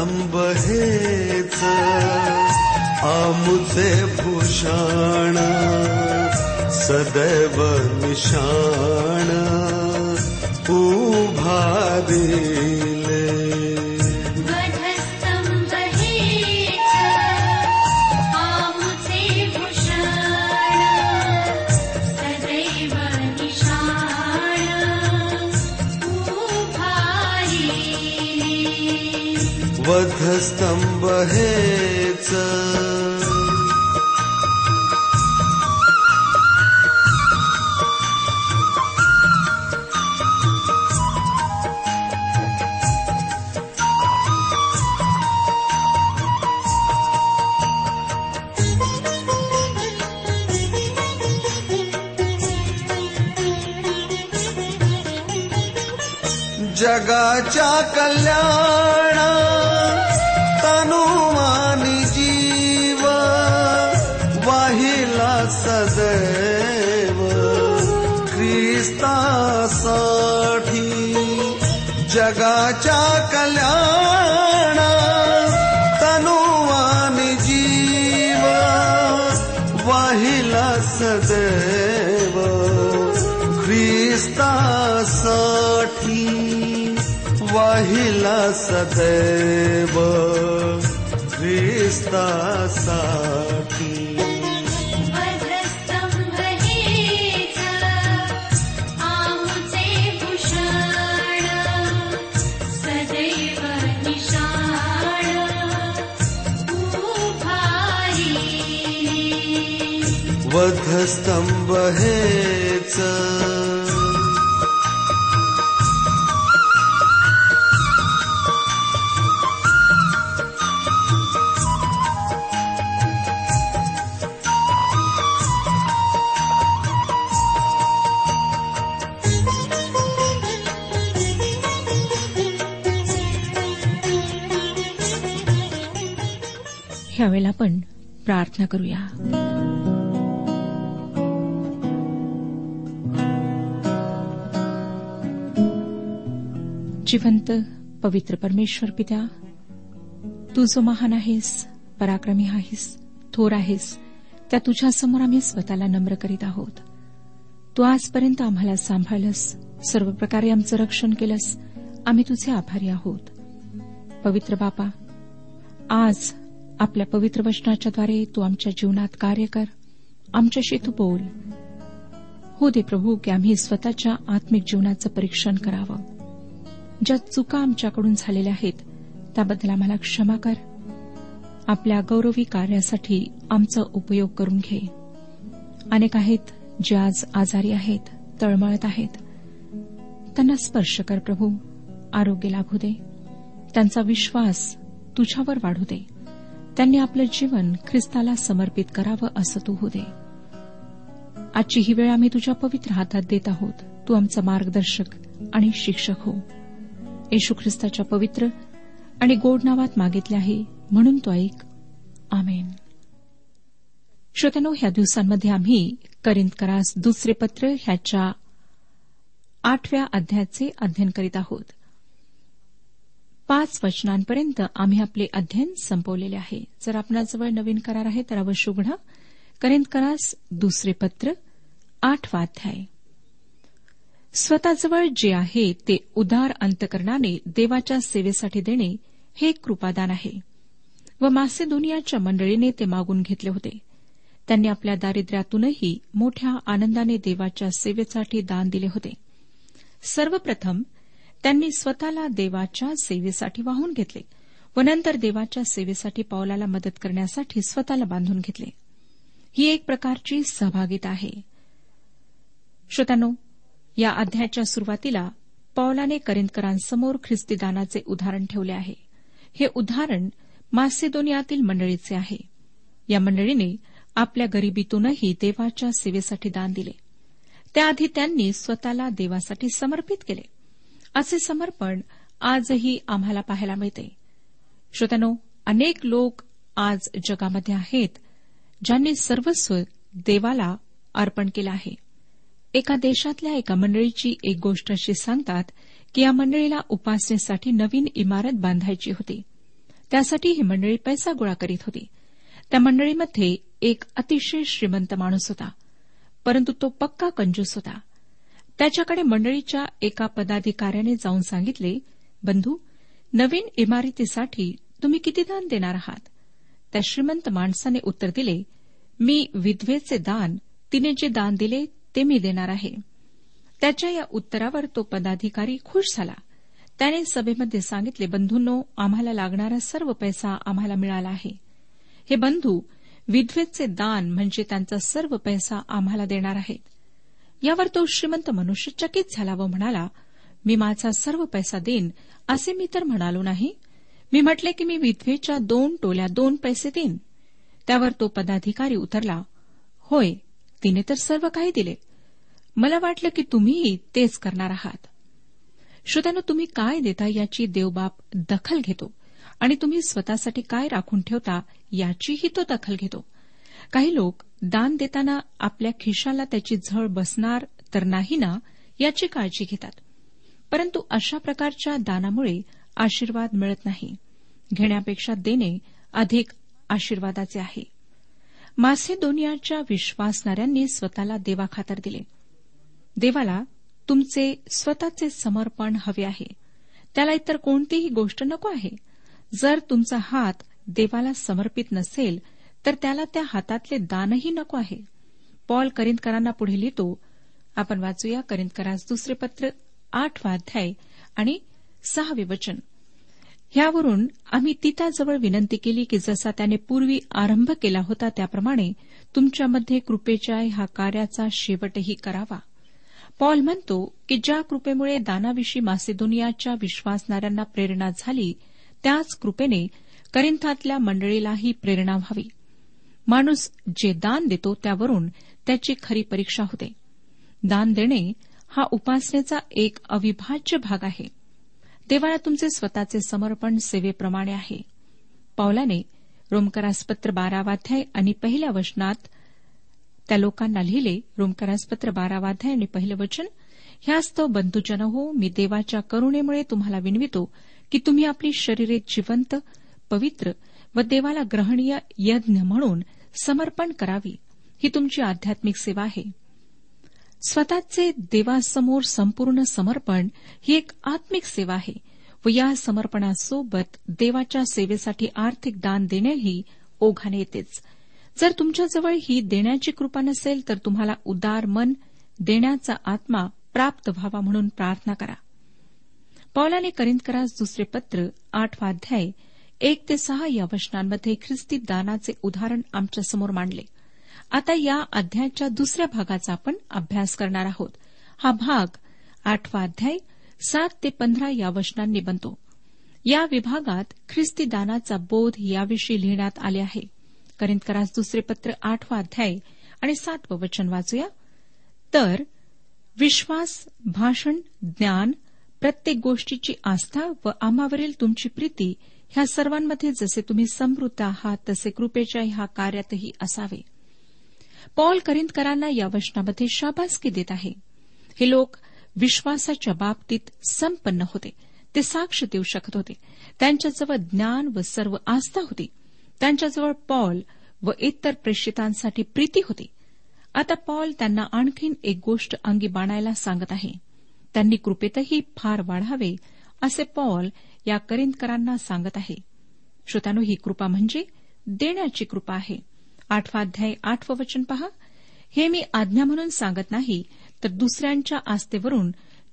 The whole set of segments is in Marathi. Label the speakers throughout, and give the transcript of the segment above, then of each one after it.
Speaker 1: वधस्तंभ हेच आमुचे भूषण सदैव निशाण उभारिले
Speaker 2: हेच
Speaker 1: जगाच्या कल्याण जगाच्या कल्याण तनुवानी जीव वाहिला सदैव. ख्रिस्तासाठी वाहिला सदैव. ख्रिस्तासाठी
Speaker 2: बद्धस्तंभ हेच.
Speaker 3: ह्यावेळेला आपण प्रार्थना करूया. जिवंत पवित्र परमेश्वर पित्या तू जो महान आहेस पराक्रमी आहेस थोर आहेस त्या तुझ्यासमोर आम्ही स्वतःला नम्र करीत आहोत. तू आजपर्यंत आम्हाला सांभाळलंस सर्व प्रकारे आमचं रक्षण केलंस आम्ही तुझे आभारी आहोत. पवित्र बापा आज आपल्या पवित्र वचनाच्याद्वारे तू आमच्या जीवनात कार्य कर आमच्याशी तू बोल. हो दे प्रभू की आम्ही स्वतःच्या आत्मिक जीवनाचं परीक्षण करावं. ज्या चुका आमच्याकडून झालेल्या आहेत त्याबद्दल आम्हाला क्षमा कर. आपल्या गौरवी कार्यासाठी आमचा उपयोग करून घे. अनेक आहेत जे आज आजारी आहेत तळमळत आहेत. त्यांना स्पर्श कर प्रभू. आरोग्य लाभू दे. त्यांचा विश्वास तुझ्यावर वाढू दे. त्यांनी आपलं जीवन ख्रिस्ताला समर्पित करावं असं तू होऊ दे. आजची ही वेळ आम्ही तुझ्या पवित्र हातात देत आहोत. तू आमचा मार्गदर्शक आणि शिक्षक हो. येशू ख्रिस्ताच्या पवित्र आणि गोड नावात मागितले आहे म्हणून तो ऐक. आमेन. श्रोत्यानो ह्या दिवसांमध्ये आम्ही करिंदकरास दुसरे पत्र ह्याच्या आठव्या अध्यायाचे अध्ययन करीत आहोत. पाच वचनांपर्यंत आम्ही आपले अध्ययन संपवलेले आहे. जर आपणाजवळ नवीन करार आहे तर अवश्य उघडा. करिंदकरास दुसरे पत्र आठवा अध्याय. स्वतःजवळ जे आहे ते उदार अंतकरणाने देवाच्या सेवेसाठी देणे हे कृपादान आहे. व मासेदोनियाच्या मंडळीने ते मागून घेतले होते. त्यांनी आपल्या दारिद्र्यातूनही मोठ्या आनंदाने देवाच्या सेवेसाठी दान दिले होते. सर्वप्रथम त्यांनी स्वतःला देवाच्या सेवेसाठी वाहून घेतले व नंतर देवाच्या सेवेसाठी पावलाला मदत करण्यासाठी स्वतःला बांधून घेतले. ही एक प्रकारची सहभागिता आहे. श्रोत्यानो या अध्यायाच्या सुरुवातीला पौलाने करिंदकरांसमोर ख्रिस्तीदानाचे उदाहरण ठेवले आहे. हे उदाहरण मासेदोनियातील मंडळीचे आहे. या मंडळीने आपल्या गरिबीतूनही देवाच्या सेवेसाठी दान दिले. त्याआधी त्यांनी स्वतःला देवासाठी समर्पित केले. असे समर्पण आजही आम्हाला पाहायला मिळते. श्रोत्यानो अनेक लोक आज जगामध्ये आहेत ज्यांनी सर्वस्व देवाला अर्पण केलं आहे. एका देशातल्या एका मंडळीची एक गोष्ट अशी सांगतात की या मंडळीला उपासनेसाठी नवीन इमारत बांधायची होती. त्यासाठी ही मंडळी पैसा गोळा करीत होती. त्या मंडळीमध्ये एक अतिशय श्रीमंत माणूस होता परंतु तो पक्का कंजूस होता. त्याच्याकडे मंडळीच्या एका पदाधिकाऱ्याने जाऊन सांगितले बंधू नवीन इमारतीसाठी तुम्ही किती दान देणार आहात? त्या श्रीमंत माणसाने उत्तर दिले मी विधवेचे दान तिने जे दान दिले ते मी देणार आहे. त्याच्या या उत्तरावर तो पदाधिकारी खुश झाला. त्याने सभेमध्ये सांगितले बंधूंनो आम्हाला लागणारा सर्व पैसा आम्हाला मिळाला आहे. हे बंधू विधवेचे दान म्हणजे त्यांचा सर्व पैसा आम्हाला देणार आहेत. यावर तो श्रीमंत मनुष्य चकित झाला व म्हणाला मी माझा सर्व पैसा देईन असे मी तर म्हणालो नाही. मी म्हटले की मी विधवेच्या दोन टोल्या दोन पैसे देईन. त्यावर तो पदाधिकारी उतरला. होय तिने तर सर्व काही दिले. मला वाटलं की तुम्हीही तेच करणार आहात. श्रोत्यानं तुम्ही काय देता याची देवबाप दखल घेतो आणि तुम्ही स्वतःसाठी काय राखून ठेवता याचीही तो दखल घेतो. काही लोक दान देताना आपल्या खिशाला त्याची झळ बसणार तर नाही ना याची काळजी घेतात. परंतु अशा प्रकारच्या दानामुळे आशीर्वाद मिळत नाही. घेण्यापेक्षा देणे अधिक आशीर्वादाचे आहे. मासेदोनियाच्या विश्वासणाऱ्यांनी स्वतःला देवाखातर दिले. देवाला तुमचे स्वतःचे समर्पण हवे आहे. त्याला इतर कोणतीही गोष्ट नको आहे. जर तुमचा हात देवाला समर्पित नसेल तर त्याला त्या हातातले दानही नको आहे. पॉल करिंदकरांना पुढे लिहितो. आपण वाचूया करिंदकरास दुसरे पत्र आठवा अध्याय आणि सहावे वचन. ह्यावरून आम्ही तिताजवळ विनंती केली की जसा त्याने पूर्वी आरंभ केला होता त्याप्रमाणे तुमच्यामध्ये कृपेच्या ह्या कार्याचा शेवटही करावा. पॉल म्हणतो की ज्या कृपेमुळे दानाविषयी मासेदुनियाच्या विश्वासणाऱ्यांना प्रेरणा झाली त्याच कृपेने करिंथातल्या मंडळीलाही प्रेरणा व्हावी. माणूस जे दान देतो त्यावरून त्याची खरी परीक्षा होते. दान देणे हा उपासनेचा एक अविभाज्य भाग आहे. देवाला तुमचे स्वतःचे समर्पण सेवेप्रमाणे आहे. पावलाने रोमकरासपत्र बारावाध्याय आणि पहिल्या वचनात त्या लोकांना लिहिले रोमकरासपत्र बारावाध्याय आणि पहिलं वचन ह्यास्तव बंधुजन हो मी देवाच्या करुणेमुळे तुम्हाला विनवितो की तुम्ही आपली शरीरे जिवंत पवित्र व देवाला ग्रहणीय यज्ञ म्हणून समर्पण करावी. ही तुमची आध्यात्मिक सेवा आहे. स्वतःचे देवासमोर संपूर्ण समर्पण ही एक आत्मिक सेवा आहे. व या समर्पणासोबत देवाच्या सेवेसाठी आर्थिक दान देणेही ओघाने येतेच. जर तुमच्याजवळ ही देण्याची कृपा नसेल तर तुम्हाला उदार मन देण्याचा आत्मा प्राप्त व्हावा म्हणून प्रार्थना करा. पौलाने करिंदकरास दुसरे पत्र आठवा अध्याय एक ते सहा या वचनांमध्ये ख्रिस्ती दानाचे उदाहरण आमच्यासमोर मांडले. आता या अध्यायाच्या दुसऱ्या भागाचा आपण अभ्यास करणार आहोत. हा भाग आठवा अध्याय सात ते पंधरा या वचनांनी बनतो. या विभागात ख्रिस्ती दानाचा बोध याविषयी लिहिण्यात आले आहे. करिंदकरास दुसरे पत्र आठवा अध्याय आणि सातवं वचन वाचूया. तर विश्वास भाषण ज्ञान प्रत्येक गोष्टीची आस्था व आम्हावरील तुमची प्रीती ह्या सर्वांमध्ये जसे तुम्ही समृद्ध आहात तसे कृपेच्या ह्या कार्यातही असावे. पॉल करिंदकरांना या वचनामध्ये शाबासकी देत आहे. हे लोक विश्वासाच्या बाबतीत संपन्न होते. ते साक्ष देऊ शकत होते. त्यांच्याजवळ ज्ञान व सर्व आस्था होती. त्यांच्याजवळ पॉल व इतर प्रेषितांसाठी प्रीती होती. आता पॉल त्यांना आणखीन एक गोष्ट अंगी बाणायला सांगत आहे. त्यांनी कृपेतही फार वाढावे असे पॉल या करिंदकरांना सांगत आहे. श्रोतानो ही कृपा म्हणजे देण्याची कृपा आहे. आठवा अध्याय आठवं वचन पहा. हे मी आज्ञा म्हणून सांगत नाही तर दुसऱ्यांच्या आस्थेवरून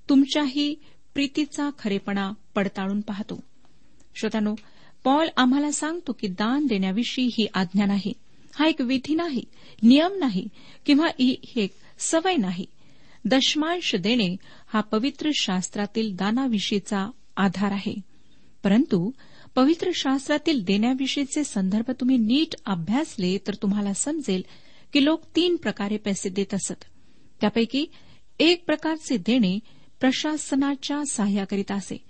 Speaker 3: तुमच्याही प्रीतीचा खरेपणा पडताळून पाहतो. श्रोतानो पॉल आम्हाला सांगतो की दान देण्याविषयी ही आज्ञा नाही. हा एक विधी नाही नियम नाही किंवा ही एक सवय नाही. दशमांश देणे हा पवित्र शास्त्रातील दानाविषयीचा आधार आहे. परंतु पवित्र शास्त्रातील देण्याविषयीचे संदर्भ तुम्ही नीट अभ्यासले तर तुम्हाला समजेल की लोक तीन प्रकारे पैसे देत असत. त्यापैकी एक प्रकारचे देणे प्रशासनाच्या सहाय्याकरिता असे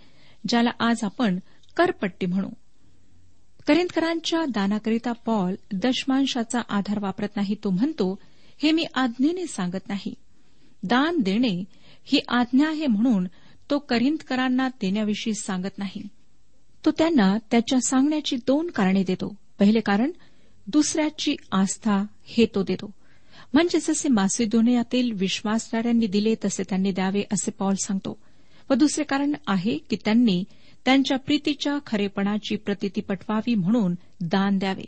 Speaker 3: ज्याला आज आपण करपट्टी म्हणू. करिंदकरांच्या दानाकरिता पॉल दशमांशाचा आधार वापरत नाही तो म्हणतो हे मी आज्ञेने सांगत नाही. दान देणे ही आज्ञा आहे म्हणून तो करिंदकरांना देण्याविषयी सांगत नाही. तो त्यांना त्याच्या सांगण्याची दोन कारणे देतो. पहिले कारण दुसऱ्याची आस्था हे तो देतो. म्हणजे जसे मासिदोनियातील विश्वासदारांनी दिले तसे त्यांनी द्यावे असे पॉल सांगतो. व दुसरे कारण आहे की त्यांनी त्यांच्या प्रीतीच्या खरेपणाची प्रतिती पटवावी म्हणून दान द्यावे.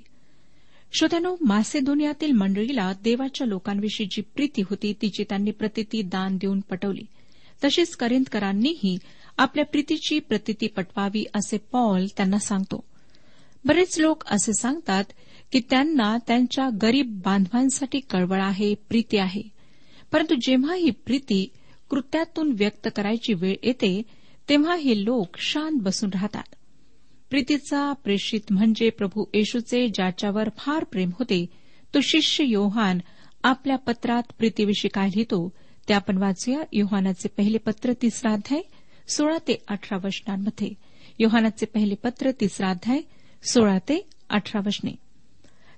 Speaker 3: श्रोत्यानो मासेदोनियातील मंडळीला देवाच्या लोकांविषयी जी प्रीती होती तिची त्यांनी प्रतिती दान देऊन पटवली. तशीच करिंदकरांनीही आपल्या प्रीतीची प्रतिती पटवावी असे पॉल त्यांना सांगतो. बरेच लोक असे सांगतात की त्यांना त्यांच्या गरीब बांधवांसाठी कळवळ आहे प्रीती आहे. परंतु जेव्हा ही प्रीती कृत्यातून व्यक्त करायची वेळ येते तेव्हा हे लोक शांत बसून राहतात. प्रीतीचा प्रेषित म्हणजे प्रभू येशूचे ज्याच्यावर फार प्रेम होते तो शिष्य योहान आपल्या पत्रात प्रीतीविषयी काय लिहितो ते आपण वाचूया. योहानाचे पहिले पत्र तिसरा अध्याय. सोळा ते अठरा वचनांमध्ये योहानाचे पहिले पत्र तिसरा अध्याय सोळा ते अठरा वचने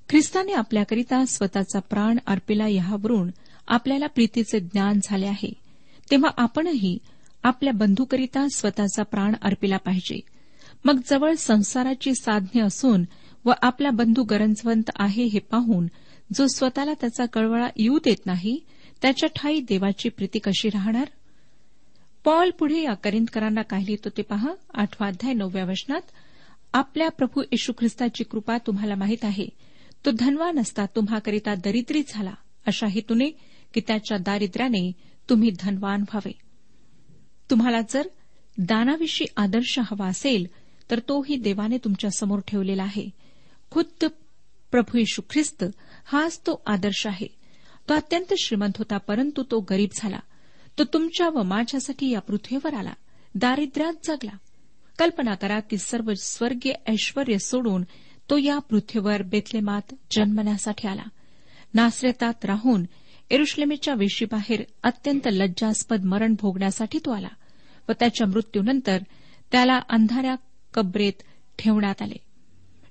Speaker 3: ख्रिस्ताने आपल्याकरिता स्वतःचा प्राण अर्पिला यावरून आपल्याला प्रीतीचे ज्ञान झाले आहे. तेव्हा आपणही आपल्या बंधूकरिता स्वतःचा प्राण अर्पिला पाहिजे. मग जवळ संसाराची साधने असून व आपला बंधू गरजवंत आहे हे पाहून जो स्वतःला त्याचा कळवळा येऊ देत नाही त्याच्या ठाई देवाची प्रीती कशी राहणार? पॉल पुढे या करिंदकरांना काय लिहितो ते पहा. आठवा अध्याय नवव्या वचनात आपल्या प्रभू येशू ख्रिस्ताची कृपा तुम्हाला माहीत आहे. तो धनवान असता तुम्हाकरिता दरिद्री झाला. अशा हेतूने की त्याच्या दारिद्र्याने तुम्ही धनवान व्हावे. तुम्हाला जर दानाविषयी आदर्श हवा असेल तर तोही देवाने तुमच्यासमोर ठेवलेला आहे. खुद्द प्रभू येशू ख्रिस्त हाच तो आदर्श आहे. तो अत्यंत श्रीमंत होता परंतु तो गरीब झाला. तो तुमच्या व माझ्यासाठी या पृथ्वीवर आला. दारिद्र्यात जगला. कल्पना करा की सर्व स्वर्गीय ऐश्वर सोडून तो या पृथ्वीवर बेतलेमात जन्मण्यासाठी आला. नासरेतात राहून एरुश्लेमेच्या वेशीबाहेर अत्यंत लज्जास्पद मरण भोगण्यासाठी तो आला व त्याच्या मृत्यूनंतर त्याला अंधाऱ्या कबरेत ठेवण्यात आले.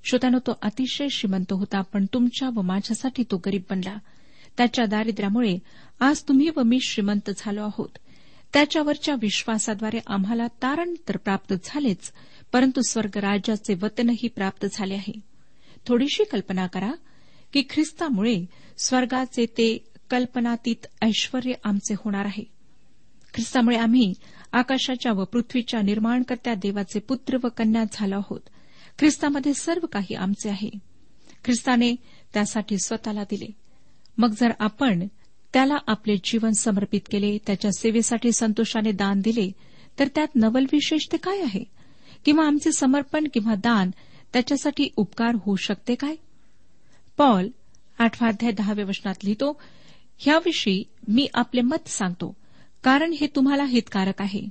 Speaker 3: श्रोत्यानं तो अतिशय श्रीमंत होता पण तुमच्या व माझ्यासाठी तो गरीब बनला. त्याच्या दारिद्र्यामुळे आज तुम्ही व मी श्रीमंत झालो आहोत. त्याच्यावरच्या विश्वासाद्वारे आम्हाला तारण तर प्राप्त झालेच परंतु स्वर्गराज्याचे वतनही प्राप्त झाले आहे. थोडीशी कल्पना करा की ख्रिस्तामुळे स्वर्गाचे ते कल्पनातीत ऐश्वर आमचे होणार आहे. ख्रिस्तामुळे आम्ही आकाशाच्या व पृथ्वीच्या निर्माणकर्त्या देवाचे पुत्र व कन्या झालो आहोत. ख्रिस्तामध्ये सर्व काही आमचे आहे. ख्रिस्ताने त्यासाठी स्वतःला दिले. मग जर आपण त्याला आपले जीवन समर्पित केले त्याच्या सेवेसाठी संतोषाने दान दिले तर त्यात नवल विशेष ते काय आहे? किंवा आमचे समर्पण किंवा दान त्याच्यासाठी उपकार होऊ शकते काय? पॉल आठवाध्याय दहाव्या वचनात लिहितो ह्याविषयी मी आपले मत सांगतो कारण हे तुम्हाला हितकारक आहे.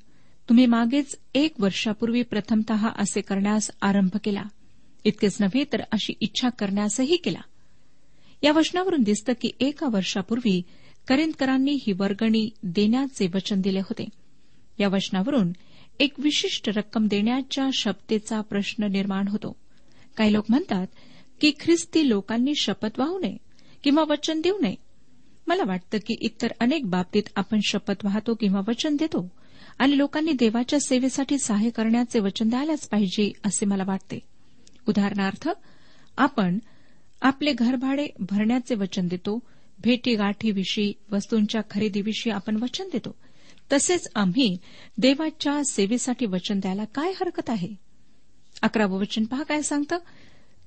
Speaker 3: तुम्ही मागेच एक वर्षापूर्वी प्रथमत असे करण्यास आरंभ केला. इतकेच नव्हे तर अशी इच्छा करण्यासही केला. या वचनावरून दिसतं की एका वर्षापूर्वी करिंदकरांनी ही वर्गणी देण्याचे वचन दिले होते. या वचनावरून एक विशिष्ट रक्कम देण्याच्या शपथेचा प्रश्न निर्माण होतो. काही लोक म्हणतात की ख्रिस्ती लोकांनी शपथ वाहू नये किंवा वचन देऊ नये. मला वाटतं की इतर अनेक बाबतीत आपण शपथ वाहतो किंवा वचन देतो आणि लोकांनी देवाच्या सेवेसाठी सहाय्य करण्याचे वचन द्यायलाच पाहिजे असे मला वाटते. उदाहरणार्थ आपण आपले घरभाडे भरण्याचे वचन देतो. भेटीगाठीविषयी वस्तूंच्या खरेदीविषयी आपण वचन देतो. तसेच आम्ही देवाच्या सेवेसाठी वचन द्यायला काय हरकत आहे? अकरावं वचन पहा काय सांगतं?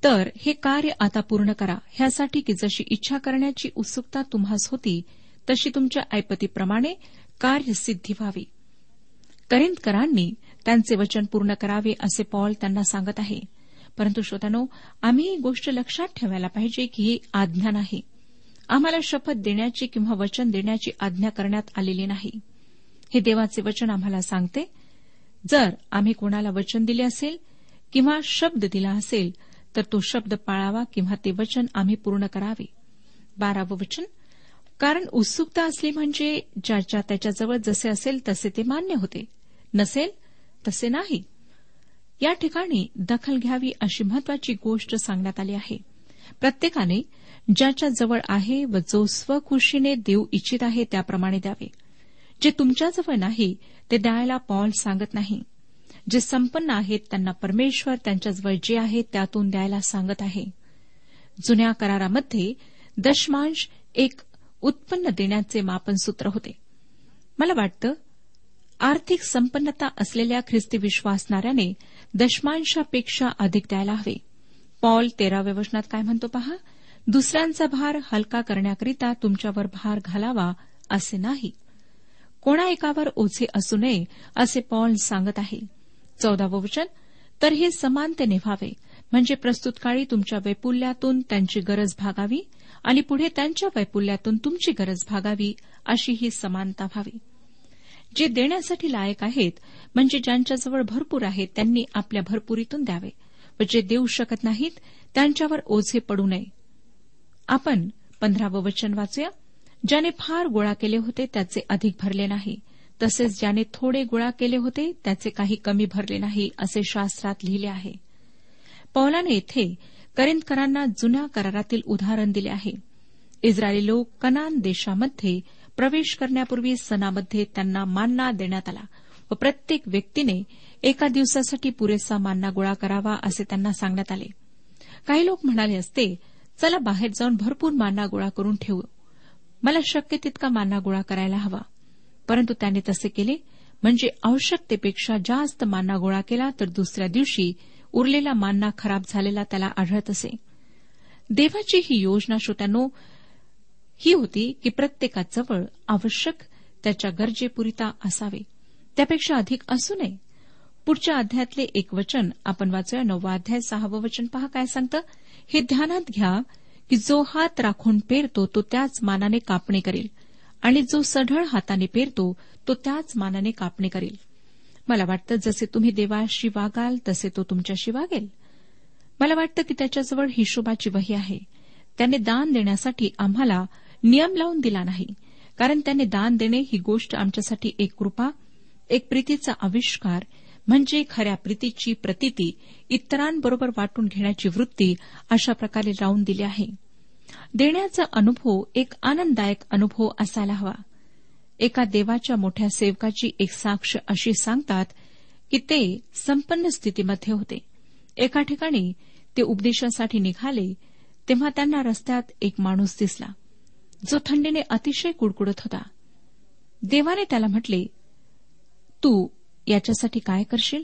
Speaker 3: तर हे कार्य आता पूर्ण करा. ह्यासाठी की जशी इच्छा करण्याची उत्सुकता तुम्हास होती तशी तुमच्या ऐपतीप्रमाणे कार्यसिद्धी व्हावी. करिंदकरांनी त्यांचे वचन पूर्ण करावे असे पॉल त्यांना सांगत आहे. परंतु श्रोत्यानो आम्ही ही गोष्ट लक्षात ठेवायला पाहिजे की ही आज्ञा नाही. आम्हाला शपथ देण्याची किंवा वचन देण्याची आज्ञा करण्यात आलेली नाही. हे देवाचे वचन आम्हाला सांगते जर आम्ही कोणाला वचन दिले असेल किंवा शब्द दिला असेल तर तो शब्द पाळावा किंवा ते वचन आम्ही पूर्ण करावे. बारावं वचन कारण उत्सुकता असली म्हणजे ज्याच्या त्याच्याजवळ जसे असेल तसे ते मान्य होते. नसेल तसे नाही. या ठिकाणी दखल घ्यावी अशी महत्वाची गोष्ट सांगण्यात आली आहे. प्रत्येकाने ज्याच्या जवळ आहे व जो स्वखुशीने देऊ इच्छित आहे त्याप्रमाणे द्यावे. जे तुमच्याजवळ नाही ते द्यायला पॉल सांगत नाही. जे संपन्न आहेत त्यांना परमेश्वर त्यांच्याजवळ जे आहे त्यातून द्यायला सांगत आहे. जुन्या करारामध्ये दशमांश एक उत्पन्न देण्याचे मापन सूत्र होते. मला वाटतं आर्थिक संपन्नता असलेल्या ख्रिस्ती विश्वासणाऱ्याने दशमांशापेक्षा अधिक द्यायला हवे. पॉल तेराव्या वचनात काय म्हणतो पहा? दुसऱ्यांचा भार हलका करण्याकरिता तुमच्यावर भार घालावा असे नाही. कोणा एकावर ओझे असू नये असे पॉल सांगत आहे. चौदावं वचन तर हे समानतेने व्हावे म्हणजे प्रस्तुत काळी तुमच्या वैपुल्यातून त्यांची गरज भागावी आणि पुढे त्यांच्या वैपुल्यातून तुमची गरज भागावी अशी ही समानता व्हावी. जे देण्यासाठी लायक आहेत म्हणजे ज्यांच्याजवळ भरपूर आहे त्यांनी आपल्या भरपुरीतून द्यावे. व जे देऊ शकत नाहीत त्यांच्यावर ओझे पडू नये. आपण पंधरावं वचन वाचूया. ज्याने फार गोळा केले होते त्याचे अधिक भरले नाही. तसेच ज्याने थोडे गोळा केले होते त्याचे काही कमी भरले नाही असे शास्त्रात लिहिले आहे. पौलाने येथे करिंदकरांना जुन्या करारातील उदाहरण दिले आहे. इस्रायली लोक कनान देशामध्ये प्रवेश करण्यापूर्वी सणामध्ये त्यांना मानना देण्यात आला. व प्रत्येक व्यक्तीने एका दिवसासाठी पुरेसा मान्ना गोळा करावा असे त्यांना सांगण्यात आले. काही लोक म्हणाले असते चला बाहेर जाऊन भरपूर मान्ना गोळा करून ठेवू. मला शक्य तितका मान्ना गोळा करायला हवा. परंतु त्याने तसे केले म्हणजे आवश्यकतेपेक्षा जास्त मान्ना गोळा केला तर दुसऱ्या दिवशी उरलेला मान्ना खराब झालेला त्याला आढळत असे. देवाची ही योजना श्रोत्यानो ही होती की प्रत्येकाजवळ आवश्यक त्याच्या गरजेपुरिता असावे. त्यापेक्षा अधिक असू नये. पुढच्या अध्यायातले एक वचन आपण वाचूया. नववा अध्याय सहावं वचन. पहा काय सांगतं? हे ध्यानात घ्या की जो हात राखून पेरतो तो त्याच मानाने कापणी करेल. आणि जो सढळ हाताने पेरतो तो त्याच मानाने कापणी करेल. मला वाटतं जसे तुम्ही देवाशी वागाल तसे तो तुमच्याशी वागेल. मला वाटतं की त्याच्याजवळ हिशोबाची वही आहे. त्याने दान देण्यासाठी आम्हाला नियम लावून दिला नाही. कारण त्याने दान देणे ही गोष्ट आमच्यासाठी एक कृपा एक प्रीतीचा आविष्कार म्हणजे खऱ्या प्रीतीची प्रतिती इतरांबरोबर वाटून घेण्याची वृत्ती अशा प्रकारे लावून दिली आहे. देण्याचा अनुभव एक आनंददायक अनुभव असायला हवा. एका देवाच्या मोठ्या सेवकाची एक साक्ष अशी सांगतात की ते संपन्न स्थितीमध्ये होते. एका ठिकाणी ते उपदेशासाठी निघाले तेव्हा त्यांना रस्त्यात एक माणूस दिसला. जो थंडीने अतिशय कुडकुडत होता. देवाने त्याला म्हटले तू याच्यासाठी काय करशील?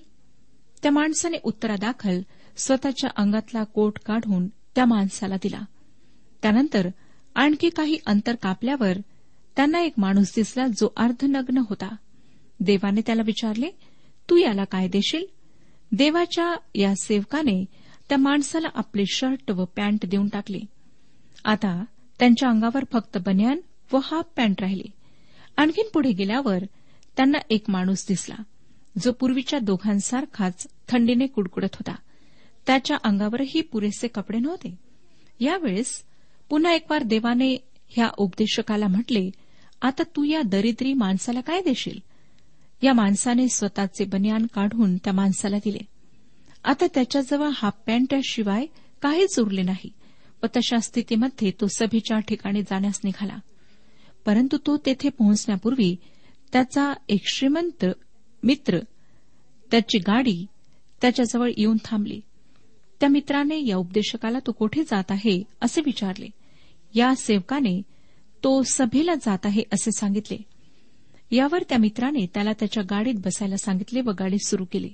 Speaker 3: त्या माणसाने उत्तरादाखल स्वतःच्या अंगातला कोट काढून त्या माणसाला दिला. त्यानंतर आणखी काही अंतर कापल्यावर त्यांना एक माणूस दिसला जो अर्धनग्न होता. देवाने त्याला विचारले तू याला काय देशील? देवाच्या या सेवकाने त्या माणसाला आपले शर्ट व पॅन्ट देऊन टाकले. आता त्यांच्या अंगावर फक्त बनियान व हाफ पॅन्ट राहिले. आणखीन पुढे गेल्यावर त्यांना एक माणूस दिसला जो पूर्वीच्या दोघांसारखाच थंडीने कुडकुडत होता. त्याच्या अंगावरही पुरेसे कपडे नव्हते. यावेळेस पुन्हा एकवार देवाने ह्या उपदेशकाला म्हटले आता तू या दरिद्री माणसाला काय देशील? या माणसाने स्वतःचे बनियान काढून त्या माणसाला दिले. आता त्याच्याजवळ हाफ पॅन्टशिवाय काहीच उरले नाही. व तशा स्थितीमध्ये तो सभेच्या ठिकाणी जाण्यास निघाला. परंतु तो तेथे पोहोचण्यापूर्वी त्याचा एक श्रीमंत मित्र त्याची गाडी त्याच्याजवळ येऊन थांबली. त्या मित्राने या उपदेशकाला तो कोठे जात आहे? असे विचारले. या सेवकाने तो सभेला जात आहे असे सांगितले. यावर त्या मित्राने त्याला त्याच्या गाडीत बसायला सांगितले व गाडी सुरू केली.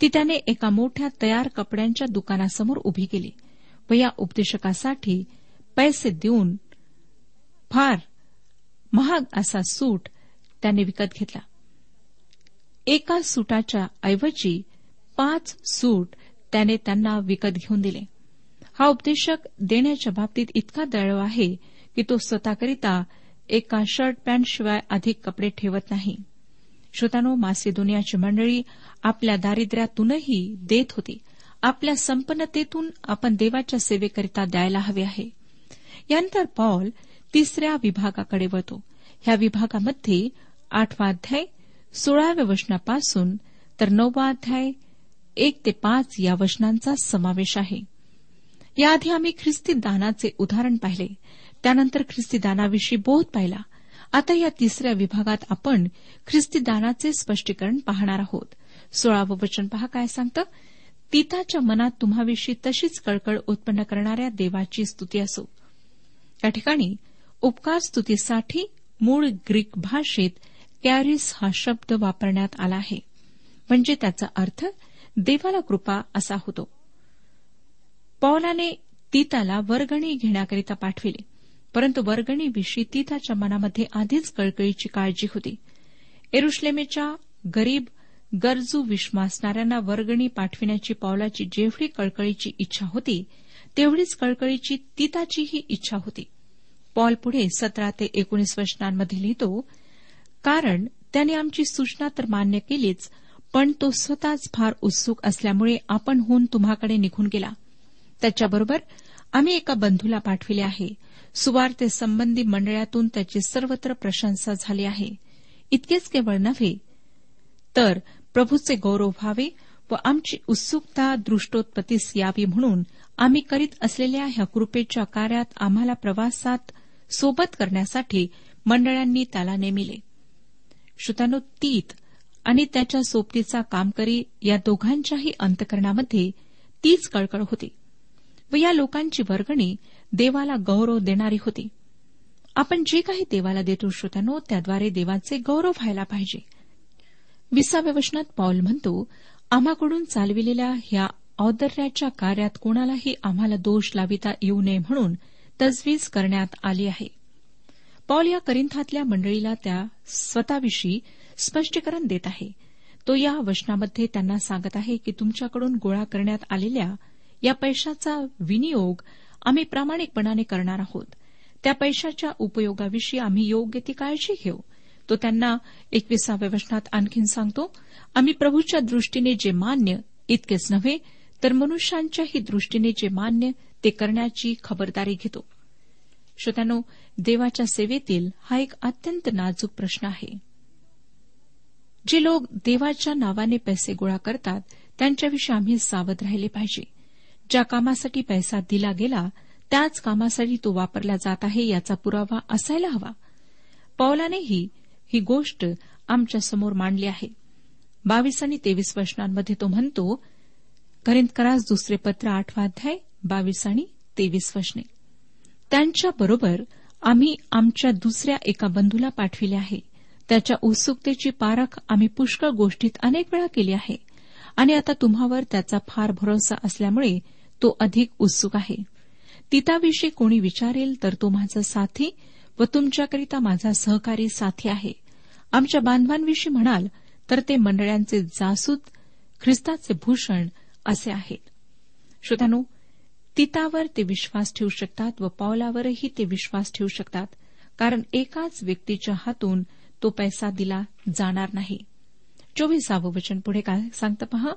Speaker 3: ती त्याने एका मोठ्या तयार कपड्यांच्या दुकानासमोर उभी केली व या उपदेशकासाठी पैसे देऊन फार महाग असा सूट त्याने विकत घेतला. एका सुटाच्या ऐवजी पाच सूट त्याने त्यांना विकत घेऊन दिले. हा उपदेशक देण्याच्या बाबतीत इतका दयाळू आहे की तो स्वतःकरिता एका शर्ट पॅन्ट शिवाय अधिक कपडे ठेवत नाही. श्रोतानो मासेदोनियाची मंडळी आपल्या दारिद्र्यातूनही देत होती. आपल्या संपन्नतेतून आपण देवाच्या सेवेकरिता द्यायला हवे आहे. यानंतर पॉल तिसऱ्या विभागाकडे वळतो. ह्या विभागामध्ये आठवा अध्याय सोळाव्या वचनापासून तर नववा अध्याय एक ते पाच या वचनांचा समावेश आहे. याआधी आम्ही ख्रिस्ती दानाचे उदाहरण पाहिले. त्यानंतर ख्रिस्ती दानाविषयी बोध पाहिला. आता या तिसऱ्या विभागात आपण ख्रिस्ती दानाचे स्पष्टीकरण पाहणार आहोत. सोळावं वचन पहा काय सांगतं? तिताच्या मनात तुम्हाविषयी तशीच कळकळ उत्पन्न करणाऱ्या देवाची स्तुती असो. या ठिकाणी उपकार स्तुतीसाठी मूळ ग्रीक भाषेत कॅरिस हा शब्द वापरण्यात आला आहे. म्हणजे त्याचा अर्थ देवाला कृपा असा होतो. पौलाने तीताला वर्गणी घेण्याकरिता पाठविले. परंतु वर्गणीविषयी तीताच्या मनामध्ये आधीच कळकळीची काळजी होती. एरुश्लेमेच्या गरीब गरजू विश्वासणाऱ्यांना वर्गणी पाठविण्याची पौलाची जेवढी कळकळीची इच्छा होती तेवढीच कळकळीची तीताचीही इच्छा होती. पॉल पुढे सतरा ते एकोणीस वचनांमध्ये लिहितो कारण त्याने आमची सूचना तर मान्य केलीच पण तो स्वतःच फार उत्सुक असल्यामुळे आपण होऊन तुम्हाकडे निघून गेला. त्याच्याबरोबर आम्ही एका बंधूला पाठविले आहे. सुवार्ते संबंधी मंडळातून त्याची सर्वत्र प्रशंसा झाली आहे. इतकेच केवळ नव्हे तर प्रभूचे गौरव व्हावे व आमची उत्सुकता दृष्टोत्पत्तीस यावी म्हणून आम्ही करीत असलेल्या ह्या कृपेच्या कार्यात आम्हाला प्रवासात सोबत करण्यासाठी मंडळांनी त्याला नेमिले. श्रोतानो तीत आणि त्याच्या सोबतीचा कामकरी या दोघांच्याही अंतकरणामध्ये तीच कळकळ होती व या लोकांची वर्गणी देवाला गौरव देणारी होती. आपण जे काही देवाला देतो श्रोत्यानो त्याद्वारे देवाचे गौरव व्हायला पाहिजे. विसाव्या वचनात पॉल म्हणतो आम्हाकडून चालविलेल्या ह्या औदर्याच्या कार्यात कोणालाही आम्हाला दोष लाविता येऊ नये म्हणून तजवीज करण्यात आली आहे. पॉल या करिंथातल्या मंडळीला त्या स्वतःविषयी स्पष्टीकरण देत आहे. तो या वचनामध्ये त्यांना सांगत आहे की तुमच्याकडून गोळा करण्यात आलेल्या या पैशाचा विनियोग आम्ही प्रामाणिकपणाने करणार आहोत. त्या पैशाच्या उपयोगाविषयी आम्ही योग्य ती काळजी घेऊ. तो त्यांना एकविसाव्या वचनात आणखीन सांगतो आम्ही प्रभूच्या दृष्टीने जे मान्य इतकेच नव्हे तर मनुष्यांच्याही दृष्टीने जे मान्य ते करण्याची खबरदारी घेतो. श्रोत्यानो देवाच्या सेवेतील हा एक अत्यंत नाजूक प्रश्न आहे. जे लोक देवाच्या नावाने पैसे गोळा करतात त्यांच्याविषयी आम्ही सावध राहिले पाहिजे. ज्या कामासाठी पैसा दिला गेला त्याच कामासाठी तो वापरला जात आहे याचा पुरावा असायला हवा. पौलानेही ही गोष्ट आमच्यासमोर मांडली आहे. बावीस आणि तेवीस वचनांमध्ये तो म्हणतो करिंदकरास दुसरे पत्र आठवा अध्याय बावीस आणि तेवीस वचने त्यांच्याबरोबर आम्ही आमच्या दुसऱ्या एका बंधूला पाठविले आहे. त्याच्या उत्सुकतेची पारख आम्ही पुष्कळ गोष्टीत अनेक वेळा केली आहे. आणि आता तुम्हावर त्याचा फार भरोसा असल्यामुळे तो अधिक उत्सुक आहे. तिताविषयी कोणी विचारेल तर तो माझा साथी व तुमच्याकरिता माझा सहकारी साथी आहे. आमच्या बांधवांविषयी म्हणाल तर ते मंडळांचे जासूद ख्रिस्ताचे भूषण असे आहेत. श्रोत्यानो तितावर ते विश्वास ठेवू शकतात व पावलावरही ते विश्वास ठेवू शकतात. कारण एकाच व्यक्तीच्या हातून तो पैसा दिला जाणार नाही. चोवीसावं वचन पुढे काय सांगतं पहा?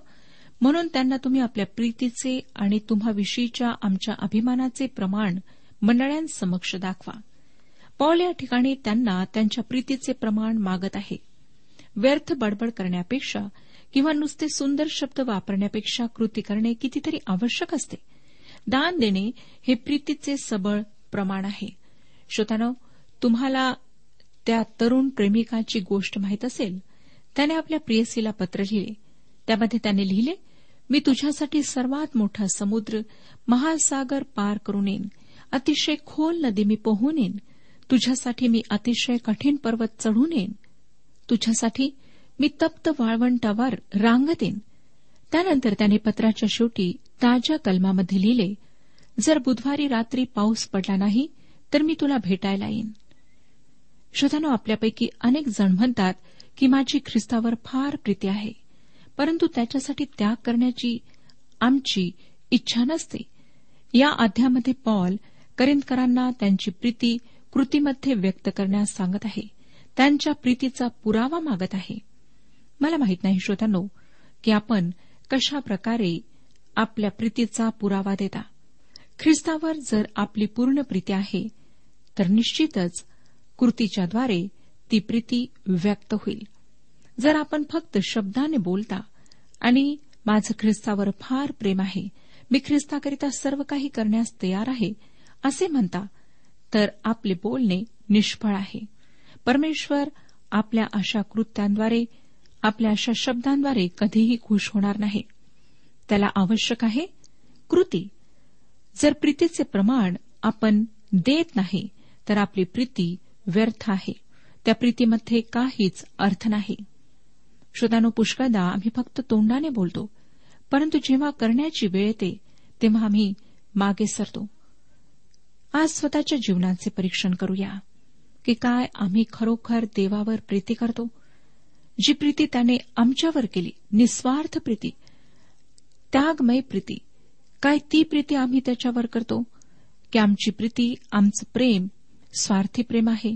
Speaker 3: म्हणून त्यांना तुम्ही आपल्या प्रीतीचे आणि तुम्हाविषयीच्या आमच्या अभिमानाचे प्रमाण मंडळांसमक्ष दाखवा. पॉल या ठिकाणी त्यांना त्यांच्या प्रीतीचे प्रमाण मागत आहे. व्यर्थ बडबड करण्यापेक्षा किंवा नुसते सुंदर शब्द वापरण्यापेक्षा कृती करणे कितीतरी आवश्यक असते. दान देणे हे प्रीतीचे सबळ प्रमाण आहे. श्रोतानो तुम्हाला त्या तरुण प्रेमिकाची गोष्ट माहीत असेल त्याने आपल्या प्रियसीला पत्र लिहिले. त्यामध्ये त्याने लिहिले मी तुझ्यासाठी सर्वात मोठा समुद्र महासागर पार करून येईन. अतिशय खोल नदी मी पोहून येईन. तुझ्यासाठी मी अतिशय कठीण पर्वत चढून येईन. तुझ्यासाठी मी तप्त वाळवंटावर रांगतीन त्यानंतर त्याने पत्राच्या शेवटी ताज्या कलमामध्ये लिहिले जर बुधवारी रात्री पाऊस पडला नाही तर मी तुला भेटायला येईन. श्रोतानो आपल्यापैकी अनेक जण म्हणतात की माझी ख्रिस्तावर फार प्रीती आहे परंतु त्याच्यासाठी त्याग करण्याची आमची इच्छा नसते. या अध्यामध्ये पॉल करिंदकरांना त्यांची प्रीती कृतीमध्ये व्यक्त करण्यास सांगत आहे त्यांच्या प्रीतीचा पुरावा मागत आहे. मला माहीत नाही श्रोत्यांनो की आपण कशा प्रकारे आपल्या प्रीतीचा पुरावा देता? ख्रिस्तावर जर आपली पूर्ण प्रीती आहे तर निश्चितच कृतीच्याद्वारे ती प्रीती व्यक्त होईल. जर आपण फक्त शब्दाने बोलता आणि माझं ख्रिस्तावर फार प्रेम आहे मी ख्रिस्ताकरिता सर्व काही करण्यास तयार आहे असे म्हणता तर आपले बोलणे निष्फळ आहे. परमेश्वर आपल्या अशा कृत्यांद्वारे आपल्या अशा शब्दांद्वारे कधीही खुश होणार नाही. त्याला आवश्यक आहे कृती. जर प्रीतीचे प्रमाण आपण देत नाही तर आपली प्रीती व्यर्थ आहे. त्या प्रीतीमध्ये काहीच अर्थ नाही. श्रोतानो पुष्कळदा आम्ही फक्त तोंडाने बोलतो परंतु जेव्हा करण्याची वेळ येते तेव्हा आम्ही मागे सरतो. आज स्वतःच्या जीवनाचे परीक्षण करूया की काय आम्ही खरोखर देवावर प्रीती करतो? जी प्रीती त्याने आमच्यावर केली निस्वार्थ प्रीती त्यागमय प्रीती. काय ती प्रीती आम्ही त्याच्यावर करतो? की आमची प्रीती आमचं प्रेम स्वार्थी प्रेम आहे.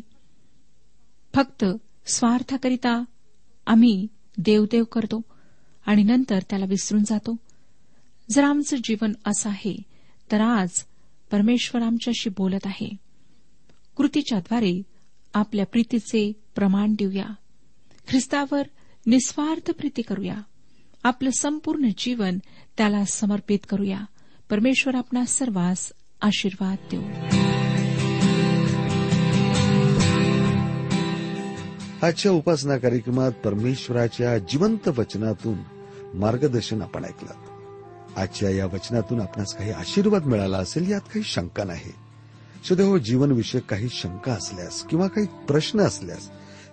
Speaker 3: फक्त स्वार्थाकरिता आम्ही देवदेव करतो आणि नंतर त्याला विसरून जातो. जर आमचं जीवन असं आहे तर आज परमेश्वर आमच्याशी बोलत आहे. कृतीच्याद्वारे आपल्या प्रीतीचे प्रमाण देऊया. ख्रिस्तावर निस्वार्थ प्रीती करूया. आपलं संपूर्ण जीवन त्याला समर्पित करूया. परमेश्वर आपणा सर्वांस आशीर्वाद देऊ.
Speaker 4: आजच्या उपासना कार्यक्रमात परमेश्वराच्या जिवंत वचनातून मार्गदर्शन आपण ऐकलं. आजच्या या वचनातून आपणास काही आशीर्वाद मिळाला असेल यात काही शंका नाही. सुदैव जीवनविषयक काही शंका असल्यास किंवा काही प्रश्न असल्यास